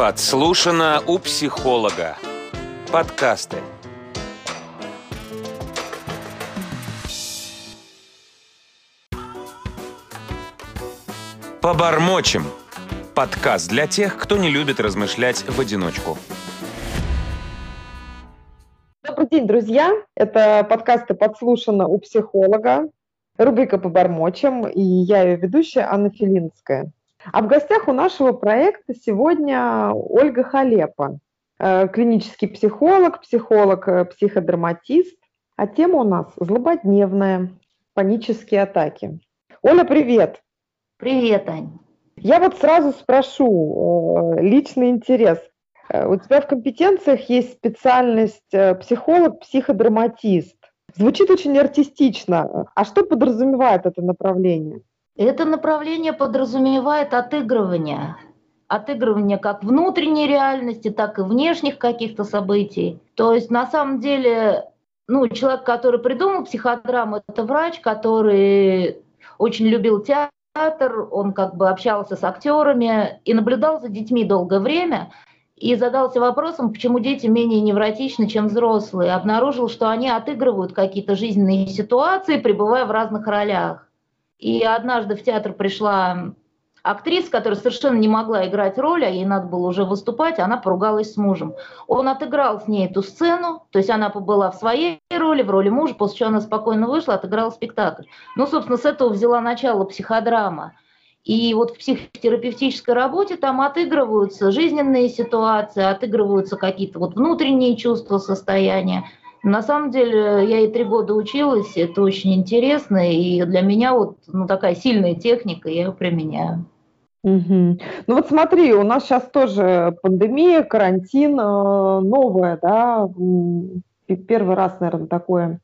Подслушано у психолога. Подкасты. Побормочем. Подкаст для тех, кто не любит размышлять в одиночку. Добрый день, друзья. Это подкасты «Подслушано у психолога». Рубрика «Побормочем». И я ее ведущая Анна Филинская. А в гостях у нашего проекта сегодня Ольга Халепа, э, клинический психолог, психолог-психодраматист. Э, а тема у нас злободневная, панические атаки. Оля, привет! Привет, Ань. Я вот сразу спрошу, э, личный интерес. У тебя в компетенциях есть специальность психолог-психодраматист. Звучит очень артистично. А что подразумевает это направление? Это направление подразумевает отыгрывание. Отыгрывание как внутренней реальности, так и внешних каких-то событий. То есть на самом деле ну, человек, который придумал психодраму, это врач, который очень любил театр, он как бы общался с актерами и наблюдал за детьми долгое время и задался вопросом, почему дети менее невротичны, чем взрослые. Обнаружил, что они отыгрывают какие-то жизненные ситуации, пребывая в разных ролях. И однажды в театр пришла актриса, которая совершенно не могла играть роль, а ей надо было уже выступать, она поругалась с мужем. Он отыграл с ней эту сцену, то есть она побыла в своей роли, в роли мужа, после чего она спокойно вышла, отыграла спектакль. Ну, собственно, с этого взяла начало психодрама. И вот в психотерапевтической работе там отыгрываются жизненные ситуации, отыгрываются какие-то вот внутренние чувства, состояния. На самом деле, я и три года училась, это очень интересно, и для меня вот ну, такая сильная техника, я ее применяю. Угу. Ну вот смотри, у нас сейчас тоже пандемия, карантин, э, новое, да, первый раз, наверное, такое,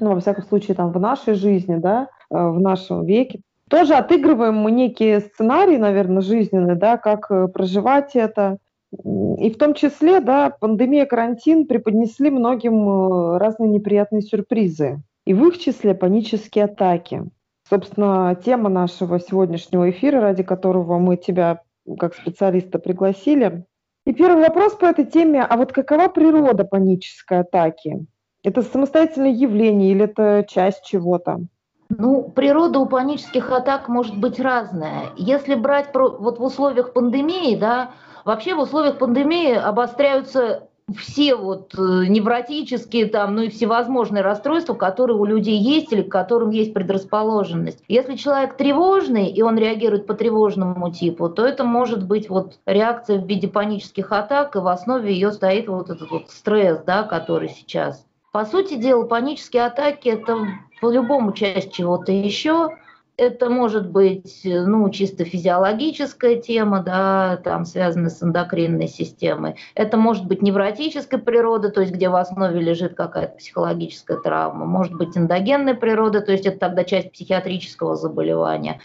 ну, во всяком случае, там, в нашей жизни, да, э, в нашем веке. Тоже отыгрываем мы некие сценарии, наверное, жизненные, да, как э, проживать это, и в том числе, да, пандемия, карантин преподнесли многим э, разные неприятные сюрпризы. И в их числе панические атаки. Собственно, тема нашего сегодняшнего эфира, ради которого мы тебя как специалиста пригласили. И первый вопрос по этой теме, а вот какова природа панической атаки? Это самостоятельное явление или это часть чего-то? Ну, природа у панических атак может быть разная. Если брать про, вот в условиях пандемии, да, Вообще в условиях пандемии обостряются все вот э, невротические там, ну и всевозможные расстройства, которые у людей есть или к которым есть предрасположенность. Если человек тревожный, и он реагирует по тревожному типу, то это может быть вот реакция в виде панических атак, и в основе ее стоит вот этот вот стресс, да, который сейчас. По сути дела, панические атаки – это по-любому часть чего-то еще – это может быть, ну, чисто физиологическая тема, да, там связанная с эндокринной системой. Это может быть невротической природы, то есть где в основе лежит какая-то психологическая травма. Может быть эндогенной природы, то есть это тогда часть психиатрического заболевания.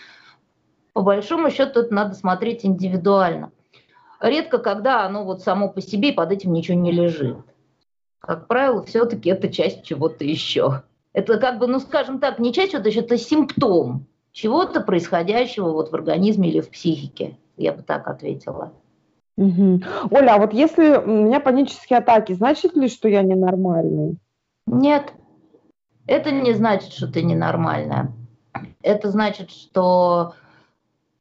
По большому счету это надо смотреть индивидуально. Редко, когда оно вот само по себе под этим ничего не лежит. Как правило, все-таки это часть чего-то еще. Это как бы, ну скажем так, не часть чего-то еще, это симптом чего-то происходящего вот в организме или в психике, я бы так ответила. Угу. Оля, а вот если у меня панические атаки, значит ли, что я ненормальный? Нет, это не значит, что ты ненормальная. Это значит, что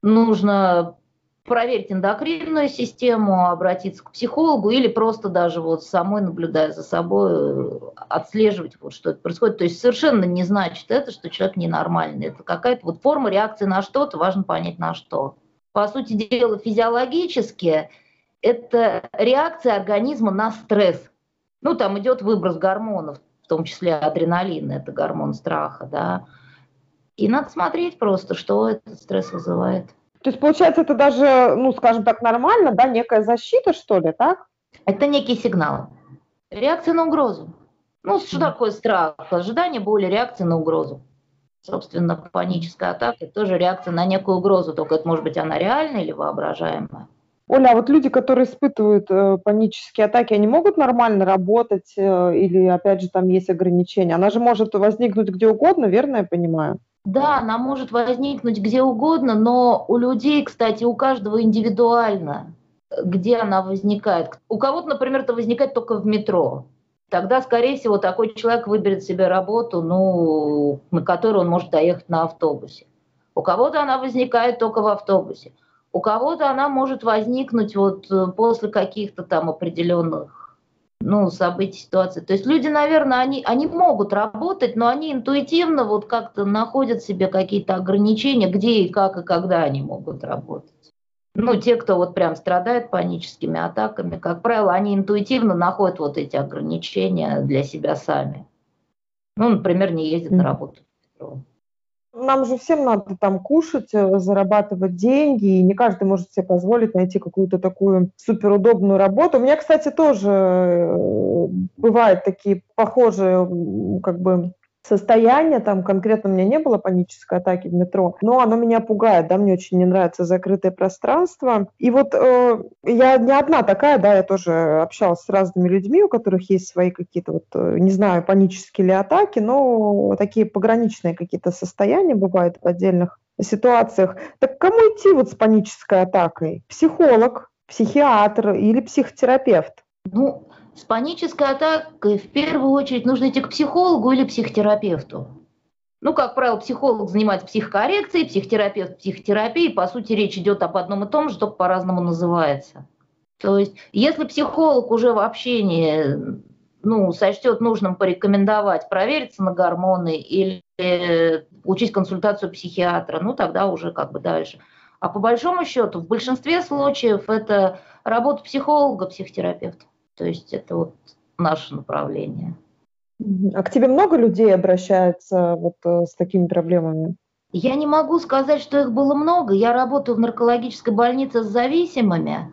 нужно проверить эндокринную систему, обратиться к психологу или просто даже вот самой, наблюдая за собой, отслеживать, вот, что это происходит. То есть совершенно не значит это, что человек ненормальный. Это какая-то вот форма реакции на что-то, важно понять на что. По сути дела, физиологически это реакция организма на стресс. Ну, там идет выброс гормонов, в том числе адреналин, это гормон страха, да. И надо смотреть просто, что этот стресс вызывает. То есть, получается, это даже, ну, скажем так, нормально, да, некая защита, что ли, так? Это некий сигнал. Реакция на угрозу. Ну, что такое страх? Ожидание боли, реакция на угрозу. Собственно, паническая атака – это тоже реакция на некую угрозу, только это может быть она реальная или воображаемая. Оля, а вот люди, которые испытывают э, панические атаки, они могут нормально работать э, или, опять же, там есть ограничения? Она же может возникнуть где угодно, верно я понимаю? Да, она может возникнуть где угодно, но у людей, кстати, у каждого индивидуально. где она возникает. У кого-то, например, это возникает только в метро. Тогда, скорее всего, такой человек выберет себе работу, ну, на которую он может доехать на автобусе. У кого-то она возникает только в автобусе. У кого-то она может возникнуть вот э, после каких-то там определенных ну, событий, ситуаций. То есть люди, наверное, они, они могут работать, но они интуитивно вот как-то находят себе какие-то ограничения, где и как и когда они могут работать. Ну, те, кто вот прям страдает паническими атаками, как правило, они интуитивно находят вот эти ограничения для себя сами. Ну, например, не ездят на работу нам же всем надо там кушать, э, зарабатывать деньги, и не каждый может себе позволить найти какую-то такую суперудобную работу. У меня, кстати, тоже э, бывают такие похожие как бы состояние, там конкретно у меня не было панической атаки в метро, но оно меня пугает, да, мне очень не нравится закрытое пространство. И вот э, я не одна такая, да, я тоже общалась с разными людьми, у которых есть свои какие-то вот, э, не знаю, панические ли атаки, но такие пограничные какие-то состояния бывают в отдельных ситуациях. Так кому идти вот с панической атакой? Психолог, психиатр или психотерапевт? Ну, с панической атакой в первую очередь нужно идти к психологу или психотерапевту. Ну, как правило, психолог занимается психокоррекцией, психотерапевт психотерапией. По сути, речь идет об одном и том же, только по-разному называется. То есть, если психолог уже в общении ну, сочтет нужным порекомендовать провериться на гормоны или получить консультацию психиатра, ну, тогда уже как бы дальше. А по большому счету, в большинстве случаев это работа психолога, психотерапевта. То есть это вот наше направление. А к тебе много людей обращается вот э, с такими проблемами? Я не могу сказать, что их было много. Я работаю в наркологической больнице с зависимыми,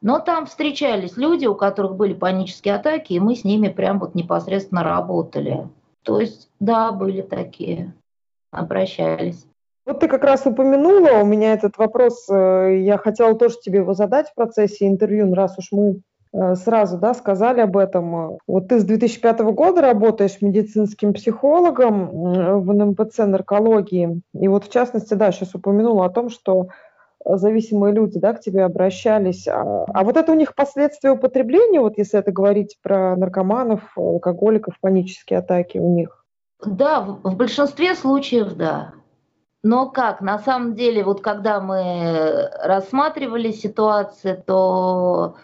но там встречались люди, у которых были панические атаки, и мы с ними прям вот непосредственно работали. То есть, да, были такие, обращались. Вот ты как раз упомянула, у меня этот вопрос, э, я хотела тоже тебе его задать в процессе интервью, раз уж мы сразу да, сказали об этом. Вот ты с 2005 года работаешь медицинским психологом в НМПЦ наркологии. И вот в частности, да, сейчас упомянула о том, что зависимые люди да, к тебе обращались. А, а вот это у них последствия употребления, вот если это говорить про наркоманов, алкоголиков, панические атаки у них? Да, в большинстве случаев да. Но как, на самом деле, вот когда мы рассматривали ситуацию, то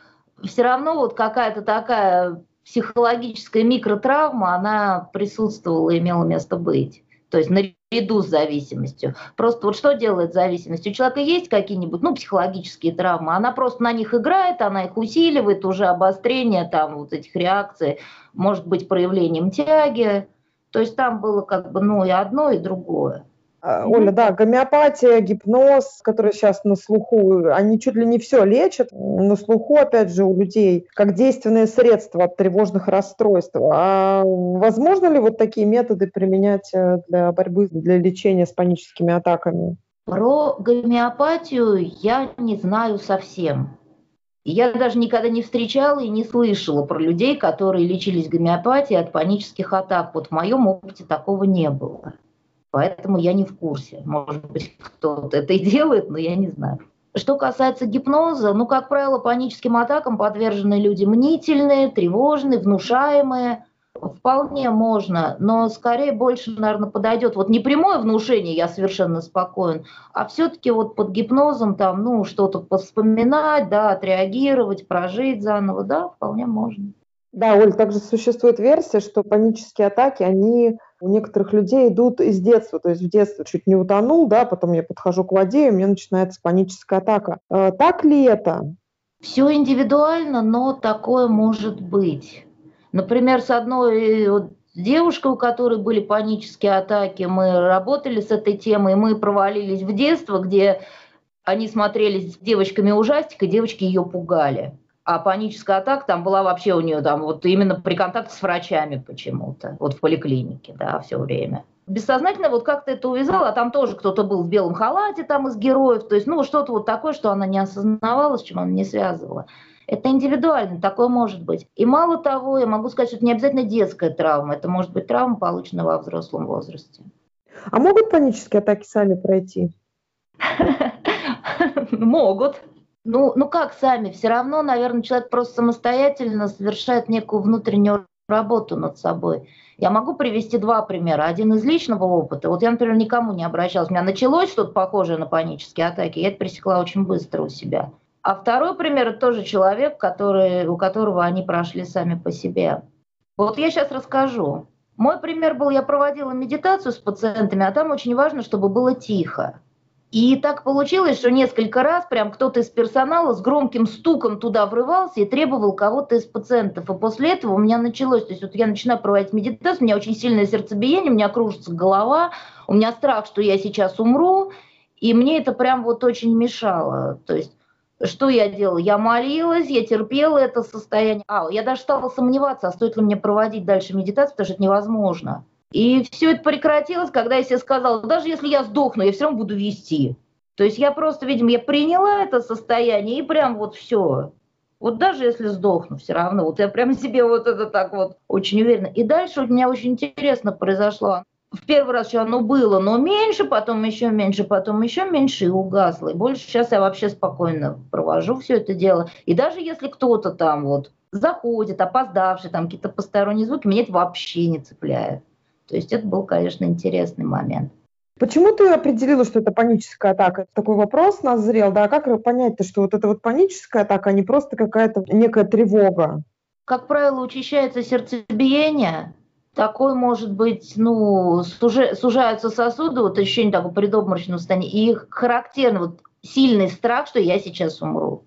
все равно вот какая-то такая психологическая микротравма, она присутствовала, имела место быть. То есть наряду с зависимостью. Просто вот что делает зависимость? У человека есть какие-нибудь, ну, психологические травмы, она просто на них играет, она их усиливает, уже обострение там вот этих реакций, может быть проявлением тяги. То есть там было как бы, ну, и одно, и другое. А, Оля, да, гомеопатия, гипноз, который сейчас на слуху, они чуть ли не все лечат, на слуху, опять же, у людей, как действенные средства от тревожных расстройств. А возможно ли вот такие методы применять э, для борьбы, для лечения с паническими атаками? Про гомеопатию я не знаю совсем. Я даже никогда не встречала и не слышала про людей, которые лечились гомеопатией от панических атак. Вот в моем опыте такого не было. Поэтому я не в курсе. Может быть, кто-то это и делает, но я не знаю. Что касается гипноза, ну, как правило, паническим атакам подвержены люди мнительные, тревожные, внушаемые. Вполне можно, но скорее больше, наверное, подойдет вот не прямое внушение, я совершенно спокоен, а все-таки вот под гипнозом там, ну, что-то вспоминать, да, отреагировать, прожить заново, да, вполне можно. Да, Оль, также существует версия, что панические атаки, они у некоторых людей идут из детства, то есть в детстве чуть не утонул, да, потом я подхожу к воде, и у меня начинается паническая атака. Э, так ли это? Все индивидуально, но такое может быть. Например, с одной вот, девушкой, у которой были панические атаки, мы работали с этой темой, мы провалились в детство, где они смотрели с девочками ужастик, и девочки ее пугали а паническая атака там была вообще у нее там вот именно при контакте с врачами почему-то, вот в поликлинике, да, все время. Бессознательно вот как-то это увязала, а там тоже кто-то был в белом халате там из героев, то есть, ну, что-то вот такое, что она не осознавала, с чем она не связывала. Это индивидуально, такое может быть. И мало того, я могу сказать, что это не обязательно детская травма, это может быть травма, полученная во взрослом возрасте. А могут панические атаки сами пройти? Могут. Ну, ну как сами? Все равно, наверное, человек просто самостоятельно совершает некую внутреннюю работу над собой. Я могу привести два примера. Один из личного опыта. Вот я, например, никому не обращалась. У меня началось что-то похожее на панические атаки. Я это пресекла очень быстро у себя. А второй пример – это тоже человек, который, у которого они прошли сами по себе. Вот я сейчас расскажу. Мой пример был, я проводила медитацию с пациентами, а там очень важно, чтобы было тихо. И так получилось, что несколько раз прям кто-то из персонала с громким стуком туда врывался и требовал кого-то из пациентов. И после этого у меня началось, то есть вот я начинаю проводить медитацию, у меня очень сильное сердцебиение, у меня кружится голова, у меня страх, что я сейчас умру, и мне это прям вот очень мешало. То есть что я делала? Я молилась, я терпела это состояние. А, я даже стала сомневаться, а стоит ли мне проводить дальше медитацию, потому что это невозможно. И все это прекратилось, когда я себе сказала, даже если я сдохну, я все равно буду вести. То есть я просто, видимо, я приняла это состояние и прям вот все. Вот даже если сдохну, все равно. Вот я прям себе вот это так вот очень уверена. И дальше у меня очень интересно произошло в первый раз еще оно было, но меньше, потом еще меньше, потом еще меньше и угасло. И больше сейчас я вообще спокойно провожу все это дело. И даже если кто-то там вот заходит, опоздавший, там какие-то посторонние звуки, меня это вообще не цепляет. То есть это был, конечно, интересный момент. Почему ты определила, что это паническая атака? Такой вопрос назрел, да, как понять-то, что вот это вот паническая атака, а не просто какая-то некая тревога? Как правило, учащается сердцебиение, такой может быть, ну, сужаются сосуды, вот ощущение такого предобморочного состояния, и характерный вот сильный страх, что я сейчас умру.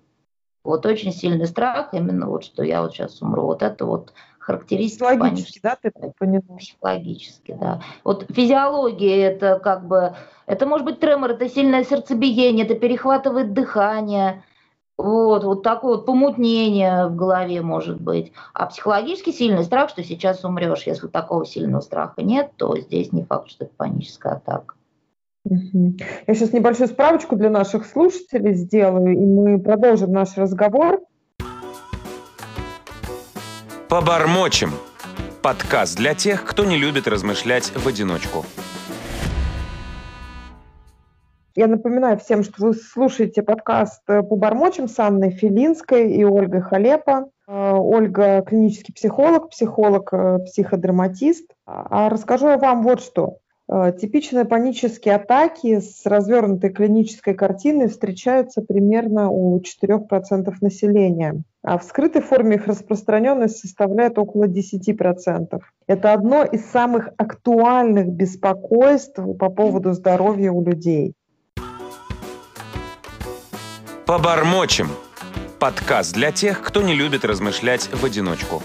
Вот очень сильный страх, именно вот, что я вот сейчас умру. Вот это вот характеристика. Психологически, да, ты поняла? Психологически, да. Вот физиология, это как бы, это может быть тремор, это сильное сердцебиение, это перехватывает дыхание, вот, вот такое вот помутнение в голове может быть. А психологически сильный страх, что сейчас умрешь. Если такого сильного страха нет, то здесь не факт, что это паническая атака. Я сейчас небольшую справочку для наших слушателей сделаю, и мы продолжим наш разговор. Побормочем. Подкаст для тех, кто не любит размышлять в одиночку. Я напоминаю всем, что вы слушаете подкаст э, «Побормочем» с Анной Филинской и Ольгой Халепа. Э, Ольга – клинический психолог, психолог, э. А расскажу я вам вот что. Типичные панические атаки с развернутой клинической картиной встречаются примерно у 4% населения, а в скрытой форме их распространенность составляет около 10%. Это одно из самых актуальных беспокойств по поводу здоровья у людей. Побормочем. Подкаст для тех, кто не любит размышлять в одиночку.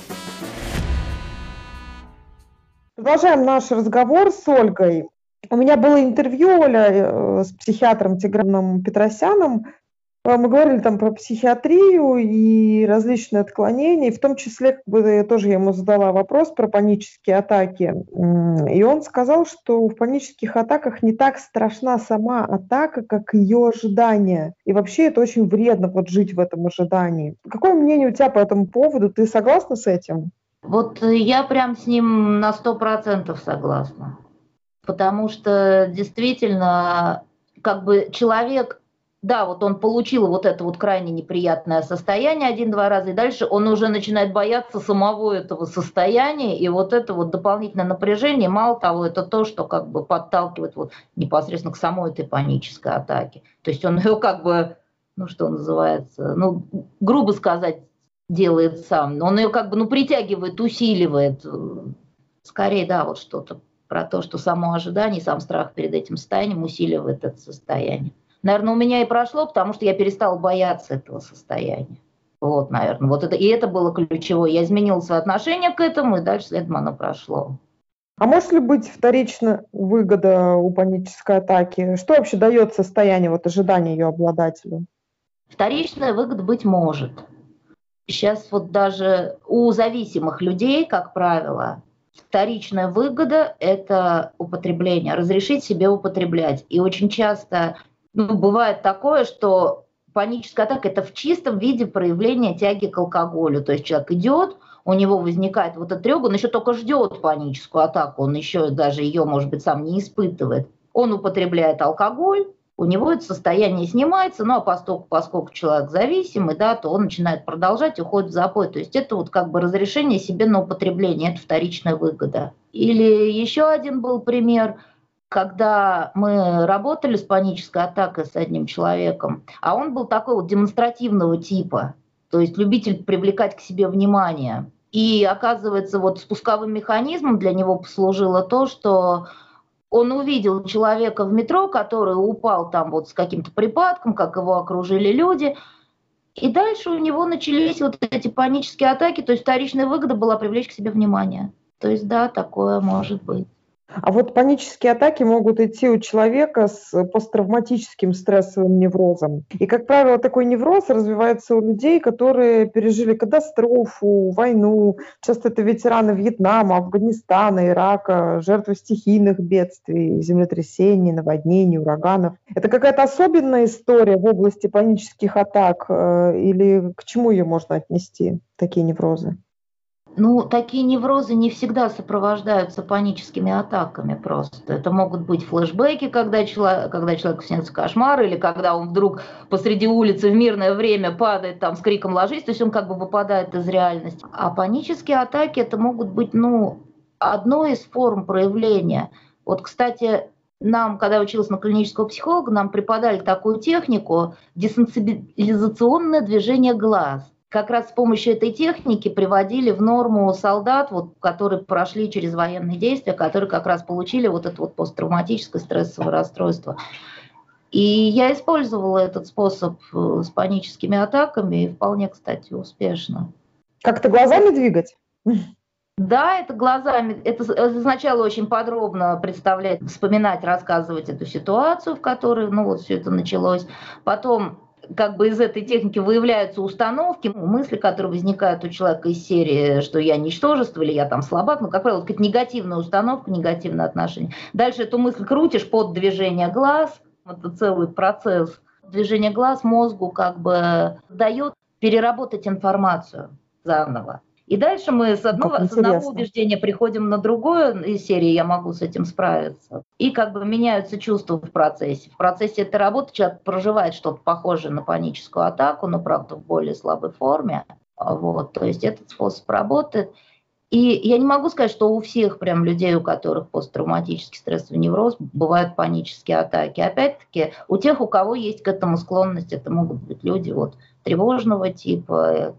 Продолжаем наш разговор с Ольгой. У меня было интервью, Оля, э, с психиатром Тиграном Петросяном, мы говорили там про психиатрию и различные отклонения, в том числе, как бы, тоже я ему задала вопрос про панические атаки. И он сказал, что в панических атаках не так страшна сама атака, как ее ожидание. И вообще это очень вредно вот жить в этом ожидании. Какое мнение у тебя по этому поводу? Ты согласна с этим? Вот я прям с ним на сто процентов согласна. Потому что действительно, как бы человек да, вот он получил вот это вот крайне неприятное состояние один-два раза, и дальше он уже начинает бояться самого этого состояния, и вот это вот дополнительное напряжение, мало того, это то, что как бы подталкивает вот непосредственно к самой этой панической атаке. То есть он ее как бы, ну что называется, ну грубо сказать, делает сам, он ее как бы ну притягивает, усиливает. Скорее, да, вот что-то про то, что само ожидание, сам страх перед этим состоянием усиливает это состояние наверное, у меня и прошло, потому что я перестала бояться этого состояния. Вот, наверное, вот это, и это было ключевое. Я изменила свое отношение к этому, и дальше следом оно прошло. А может ли быть вторично выгода у панической атаки? Что вообще дает состояние вот ожидания ее обладателю? Вторичная выгода быть может. Сейчас вот даже у зависимых людей, как правило, вторичная выгода – это употребление, разрешить себе употреблять. И очень часто ну, бывает такое, что паническая атака – это в чистом виде проявление тяги к алкоголю. То есть человек идет, у него возникает вот эта тревога, он еще только ждет паническую атаку, он еще даже ее, может быть, сам не испытывает. Он употребляет алкоголь, у него это состояние снимается, ну а поскольку, поскольку человек зависимый, да, то он начинает продолжать, уходит в запой. То есть это вот как бы разрешение себе на употребление, это вторичная выгода. Или еще один был пример, когда мы работали с панической атакой с одним человеком, а он был такой вот демонстративного типа, то есть любитель привлекать к себе внимание. И оказывается, вот спусковым механизмом для него послужило то, что он увидел человека в метро, который упал там вот с каким-то припадком, как его окружили люди, и дальше у него начались вот эти панические атаки, то есть вторичная выгода была привлечь к себе внимание. То есть да, такое может быть. А вот панические атаки могут идти у человека с посттравматическим стрессовым неврозом. И, как правило, такой невроз развивается у людей, которые пережили катастрофу, войну. Часто это ветераны Вьетнама, Афганистана, Ирака, жертвы стихийных бедствий, землетрясений, наводнений, ураганов. Это какая-то особенная история в области панических атак э, или к чему ее можно отнести, такие неврозы? Ну, такие неврозы не всегда сопровождаются паническими атаками просто. Это могут быть флешбеки, когда человек, когда человеку снится кошмар, или когда он вдруг посреди улицы в мирное время падает там с криком «ложись», то есть он как бы выпадает из реальности. А панические атаки это могут быть, ну, одной из форм проявления. Вот, кстати, нам, когда училась на клинического психолога, нам преподали такую технику десенсибилизационное движение глаз как раз с помощью этой техники приводили в норму солдат, вот, которые прошли через военные действия, которые как раз получили вот это вот посттравматическое стрессовое расстройство. И я использовала этот способ э, с паническими атаками, и вполне, кстати, успешно. Как-то глазами двигать? Да, это глазами. Это сначала очень подробно представлять, вспоминать, рассказывать эту ситуацию, в которой ну, вот все это началось. Потом как бы из этой техники выявляются установки, мысли, которые возникают у человека из серии, что я ничтожество или я там слабак, ну, как правило, какая-то негативная установка, негативное отношение. Дальше эту мысль крутишь под движение глаз, это целый процесс. Движение глаз мозгу как бы дает переработать информацию заново. И дальше мы с одного, с одного убеждения приходим на другое из серии «Я могу с этим справиться». И как бы меняются чувства в процессе. В процессе этой работы человек проживает что-то похожее на паническую атаку, но, правда, в более слабой форме. Вот, то есть этот способ работает. И я не могу сказать, что у всех прям людей, у которых посттравматический стрессовый невроз, бывают панические атаки. Опять-таки, у тех, у кого есть к этому склонность, это могут быть люди вот, тревожного типа,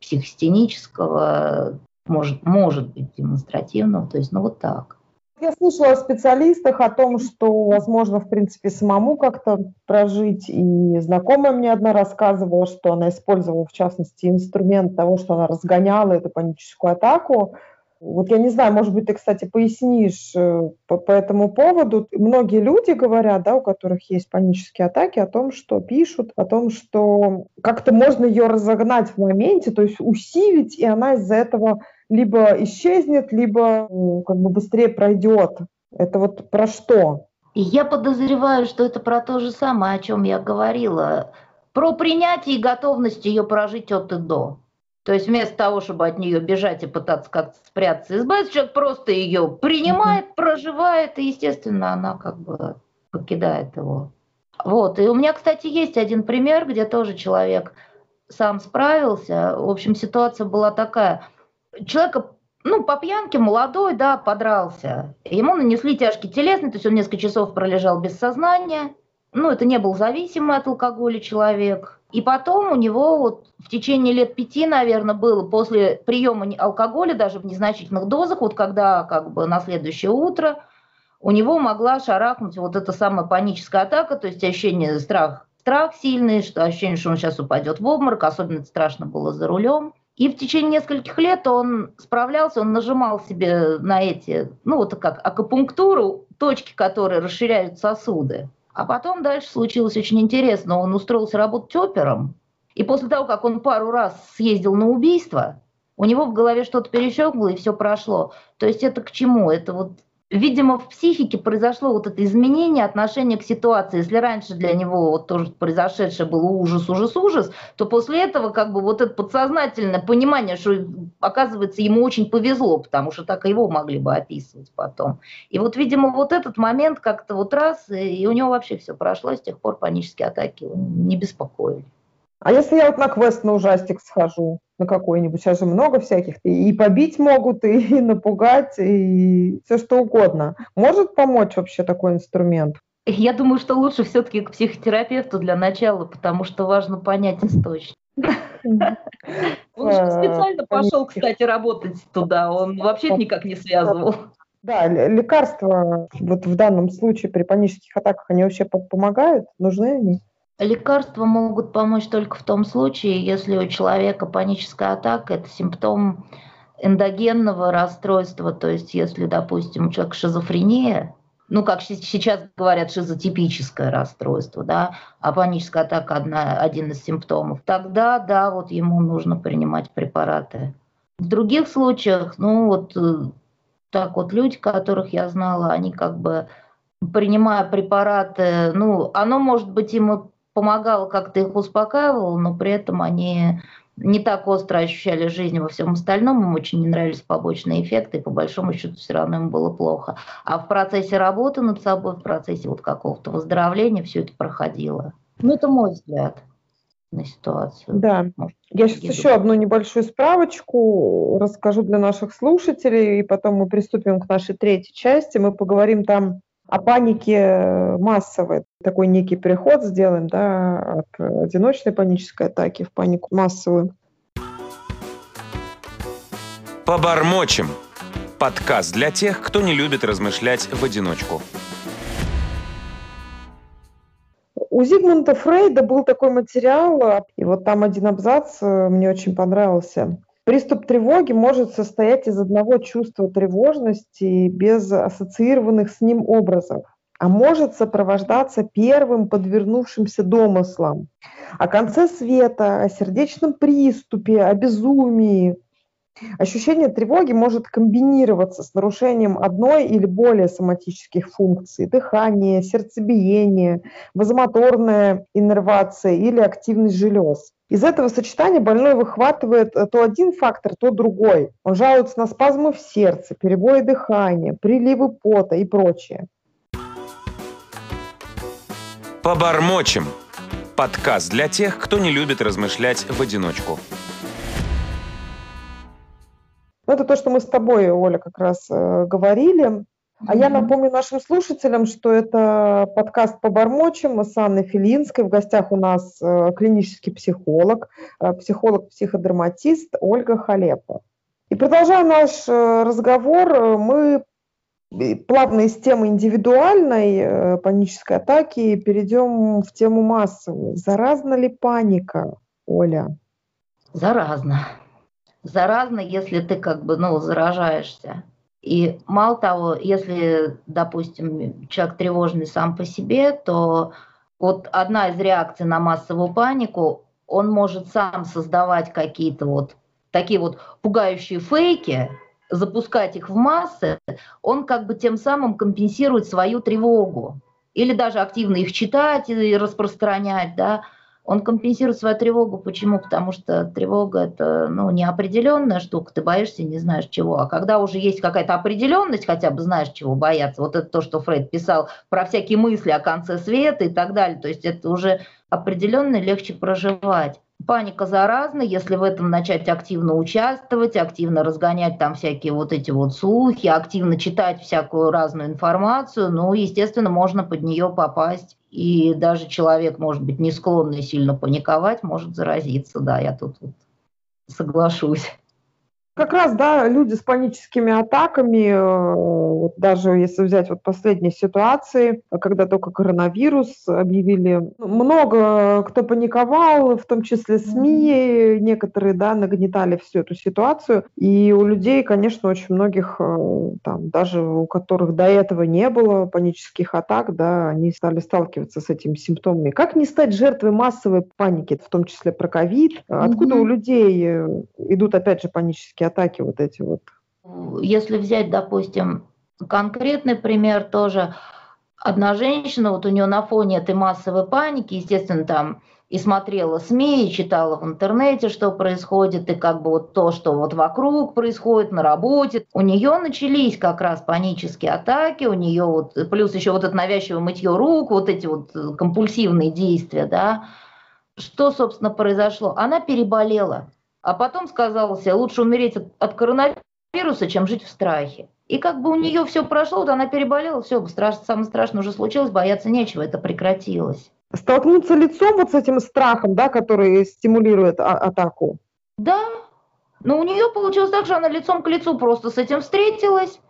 психостенического, может, может быть демонстративного, то есть ну вот так. Я слышала о специалистах о том, что возможно, в принципе, самому как-то прожить. И знакомая мне одна рассказывала, что она использовала, в частности, инструмент того, что она разгоняла эту паническую атаку, вот я не знаю, может быть, ты, кстати, пояснишь э, по, по этому поводу. Многие люди говорят, да, у которых есть панические атаки, о том, что пишут, о том, что как-то можно ее разогнать в моменте, то есть усилить, и она из-за этого либо исчезнет, либо как бы быстрее пройдет. Это вот про что? Я подозреваю, что это про то же самое, о чем я говорила. Про принятие и готовность ее прожить от и до. То есть вместо того, чтобы от нее бежать и пытаться как-то спрятаться, избавиться, человек просто ее принимает, проживает, и, естественно, она как бы покидает его. Вот. И у меня, кстати, есть один пример, где тоже человек сам справился. В общем, ситуация была такая. Человека, ну, по пьянке, молодой, да, подрался. Ему нанесли тяжкий телесный, то есть он несколько часов пролежал без сознания. Ну, это не был зависимый от алкоголя человек. И потом у него вот в течение лет пяти, наверное, было после приема алкоголя, даже в незначительных дозах, вот когда как бы на следующее утро у него могла шарахнуть вот эта самая паническая атака, то есть ощущение страх, страх сильный, что ощущение, что он сейчас упадет в обморок, особенно страшно было за рулем. И в течение нескольких лет он справлялся, он нажимал себе на эти, ну вот как акупунктуру, точки, которые расширяют сосуды. А потом дальше случилось очень интересно. Он устроился работать опером, и после того, как он пару раз съездил на убийство, у него в голове что-то перещелкнуло, и все прошло. То есть это к чему? Это вот видимо, в психике произошло вот это изменение отношения к ситуации. Если раньше для него вот тоже произошедшее было ужас, ужас, ужас, то после этого как бы вот это подсознательное понимание, что оказывается ему очень повезло, потому что так его могли бы описывать потом. И вот, видимо, вот этот момент как-то вот раз, и у него вообще все прошло, с тех пор панические атаки не беспокоили. А если я вот на квест на ужастик схожу, на какой-нибудь, сейчас же много всяких, и побить могут, и напугать, и все что угодно. Может помочь вообще такой инструмент? Я думаю, что лучше все-таки к психотерапевту для начала, потому что важно понять источник. Он же специально пошел, кстати, работать туда, он вообще никак не связывал. Да, лекарства вот в данном случае при панических атаках, они вообще помогают? Нужны они? Лекарства могут помочь только в том случае, если у человека паническая атака – это симптом эндогенного расстройства, то есть если, допустим, у человека шизофрения, ну, как сейчас говорят, шизотипическое расстройство, да, а паническая атака одна, один из симптомов, тогда, да, вот ему нужно принимать препараты. В других случаях, ну, вот э, так вот люди, которых я знала, они как бы принимая препараты, ну, оно может быть ему помогало, как-то их успокаивало, но при этом они не так остро ощущали жизнь во всем остальном, им очень не нравились побочные эффекты, и по большому счету все равно им было плохо. А в процессе работы над собой, в процессе вот какого-то выздоровления все это проходило. Ну, это мой взгляд на ситуацию. Да. Может, Я сейчас еще одну небольшую справочку расскажу для наших слушателей, и потом мы приступим к нашей третьей части. Мы поговорим там о панике массовой. Такой некий переход сделаем да, от одиночной панической атаки в панику массовую. Побормочем. Подкаст для тех, кто не любит размышлять в одиночку. У Зигмунда Фрейда был такой материал, и вот там один абзац э, мне очень понравился. Приступ тревоги может состоять из одного чувства тревожности без ассоциированных с ним образов, а может сопровождаться первым подвернувшимся домыслом о конце света, о сердечном приступе, о безумии. Ощущение тревоги может комбинироваться с нарушением одной или более соматических функций – дыхание, сердцебиение, вазомоторная иннервация или активность желез. Из этого сочетания больной выхватывает э, то один фактор, то другой. Он жалуется на спазмы в сердце, перебои дыхания, приливы пота и прочее. Побормочем. Подкаст для тех, кто не любит размышлять в одиночку. Ну, это то, что мы с тобой, Оля, как раз э, говорили. А я напомню нашим слушателям, что это подкаст по бормочем с Анной Филинской. В гостях у нас э, клинический психолог, э, психолог-психодерматист Ольга Халепа. И продолжая наш э, разговор, мы плавно из темы индивидуальной панической атаки перейдем в тему массовой. Заразна ли паника, Оля? Заразно. Заразно, если ты как бы, ну, заражаешься. И мало того, если, допустим, человек тревожный сам по себе, то вот одна из реакций на массовую панику, он может сам создавать какие-то вот такие вот пугающие фейки, запускать их в массы, он как бы тем самым компенсирует свою тревогу. Или даже активно их читать и распространять, да, он компенсирует свою тревогу. Почему? Потому что тревога это ну, неопределенная штука, ты боишься, не знаешь чего. А когда уже есть какая-то определенность, хотя бы знаешь, чего бояться, вот это то, что Фрейд писал про всякие мысли о конце света и так далее, то есть это уже определенно легче проживать. Паника заразна, если в этом начать активно участвовать, активно разгонять там всякие вот эти вот слухи, активно читать всякую разную информацию, ну, естественно, можно под нее попасть. И даже человек, может быть, не склонный сильно паниковать, может заразиться. Да, я тут вот соглашусь. Как раз, да, люди с паническими атаками, э, даже если взять вот последние ситуации, когда только коронавирус объявили, много кто паниковал, в том числе СМИ, некоторые, да, нагнетали всю эту ситуацию, и у людей, конечно, очень многих, э, там, даже у которых до этого не было панических атак, да, они стали сталкиваться с этими симптомами. Как не стать жертвой массовой паники, в том числе про ковид? Откуда mm-hmm. у людей э, идут, опять же, панические атаки вот эти вот? Если взять, допустим, Конкретный пример тоже. Одна женщина, вот у нее на фоне этой массовой паники, естественно, там и смотрела СМИ, и читала в интернете, что происходит, и как бы вот то, что вот вокруг происходит на работе. У нее начались как раз панические атаки, у нее вот, плюс еще вот это навязчивое мытье рук, вот эти вот компульсивные действия, да. Что, собственно, произошло? Она переболела, а потом сказала себе, лучше умереть от, от коронавируса, чем жить в страхе. И как бы у нее все прошло, вот она переболела, все, страш, самое страшное уже случилось, бояться нечего, это прекратилось столкнуться лицом вот с этим страхом, да, который стимулирует а- атаку. Да, но у нее получилось так, что она лицом к лицу просто с этим встретилась,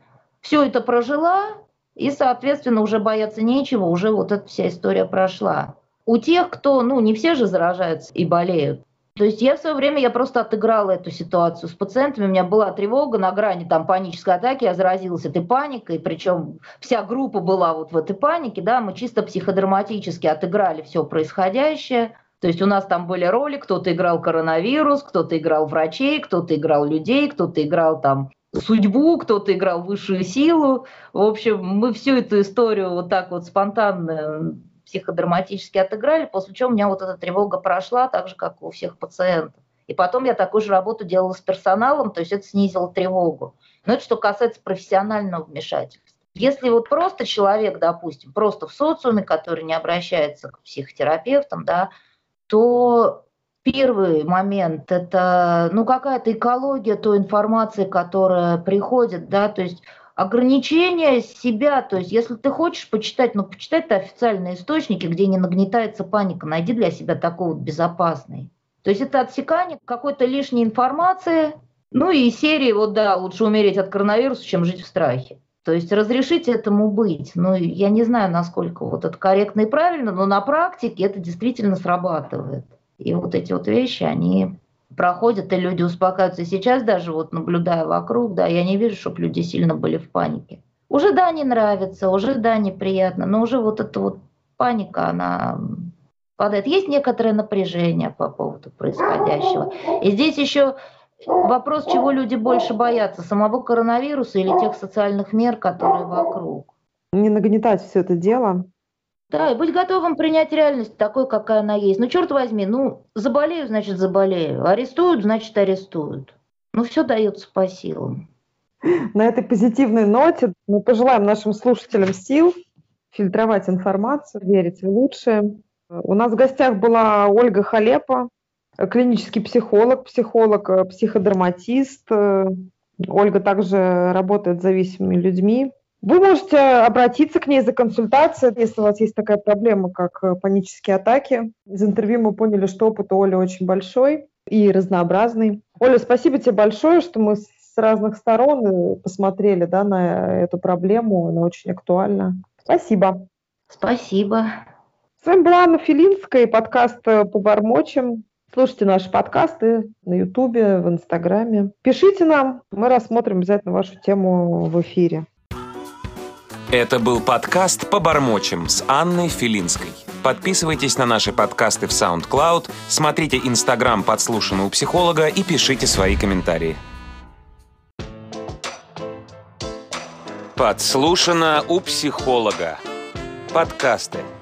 все это прожила, и, соответственно, уже бояться нечего, уже вот эта вся история прошла. У тех, кто, ну, не все же заражаются и болеют, то есть я в свое время, я просто отыграла эту ситуацию с пациентами, у меня была тревога на грани там панической атаки, я заразилась этой паникой, причем вся группа была вот в этой панике, да, мы чисто психодраматически отыграли все происходящее, то есть у нас там были роли, кто-то играл коронавирус, кто-то играл врачей, кто-то играл людей, кто-то играл там судьбу, кто-то играл высшую силу. В общем, мы всю эту историю вот так вот спонтанно психодраматически отыграли, после чего у меня вот эта тревога прошла, так же, как у всех пациентов. И потом я такую же работу делала с персоналом, то есть это снизило тревогу. Но это что касается профессионального вмешательства. Если вот просто человек, допустим, просто в социуме, который не обращается к психотерапевтам, да, то первый момент – это ну, какая-то экология той информации, которая приходит, да, то есть ограничение себя, то есть если ты хочешь почитать, ну почитай ты официальные источники, где не нагнетается паника, найди для себя такой вот безопасный. То есть это отсекание какой-то лишней информации, ну и серии, вот да, лучше умереть от коронавируса, чем жить в страхе. То есть разрешить этому быть. Ну, я не знаю, насколько вот это корректно и правильно, но на практике это действительно срабатывает. И вот эти вот вещи, они проходят, и люди успокаиваются. Сейчас даже вот наблюдая вокруг, да, я не вижу, чтобы люди сильно были в панике. Уже да, не нравится, уже да, неприятно, но уже вот эта вот паника, она падает. Есть некоторое напряжение по поводу происходящего. И здесь еще вопрос, чего люди больше боятся, самого коронавируса или тех социальных мер, которые вокруг. Не нагнетать все это дело. Да, и быть готовым принять реальность такой, какая она есть. Ну, черт возьми, ну, заболею, значит, заболею. Арестуют, значит, арестуют. Ну, все дается по силам. На этой позитивной ноте мы пожелаем нашим слушателям сил фильтровать информацию, верить в лучшее. У нас в гостях была Ольга Халепа, клинический психолог, психолог, психодерматист. Ольга также работает с зависимыми людьми. Вы можете обратиться к ней за консультацией, если у вас есть такая проблема, как э, панические атаки. Из интервью мы поняли, что опыт у Оли очень большой и разнообразный. Оля, спасибо тебе большое, что мы с разных сторон э, посмотрели да, на эту проблему, она очень актуальна. Спасибо. Спасибо. С вами была Анна Филинская и подкаст э, «Побормочем». Слушайте наши подкасты на Ютубе, в Инстаграме. Пишите нам, мы рассмотрим обязательно вашу тему в эфире. Это был подкаст «Побормочем» с Анной Филинской. Подписывайтесь на наши подкасты в SoundCloud, смотрите Инстаграм «Подслушано у психолога» и пишите свои комментарии. «Подслушано у психолога» подкасты –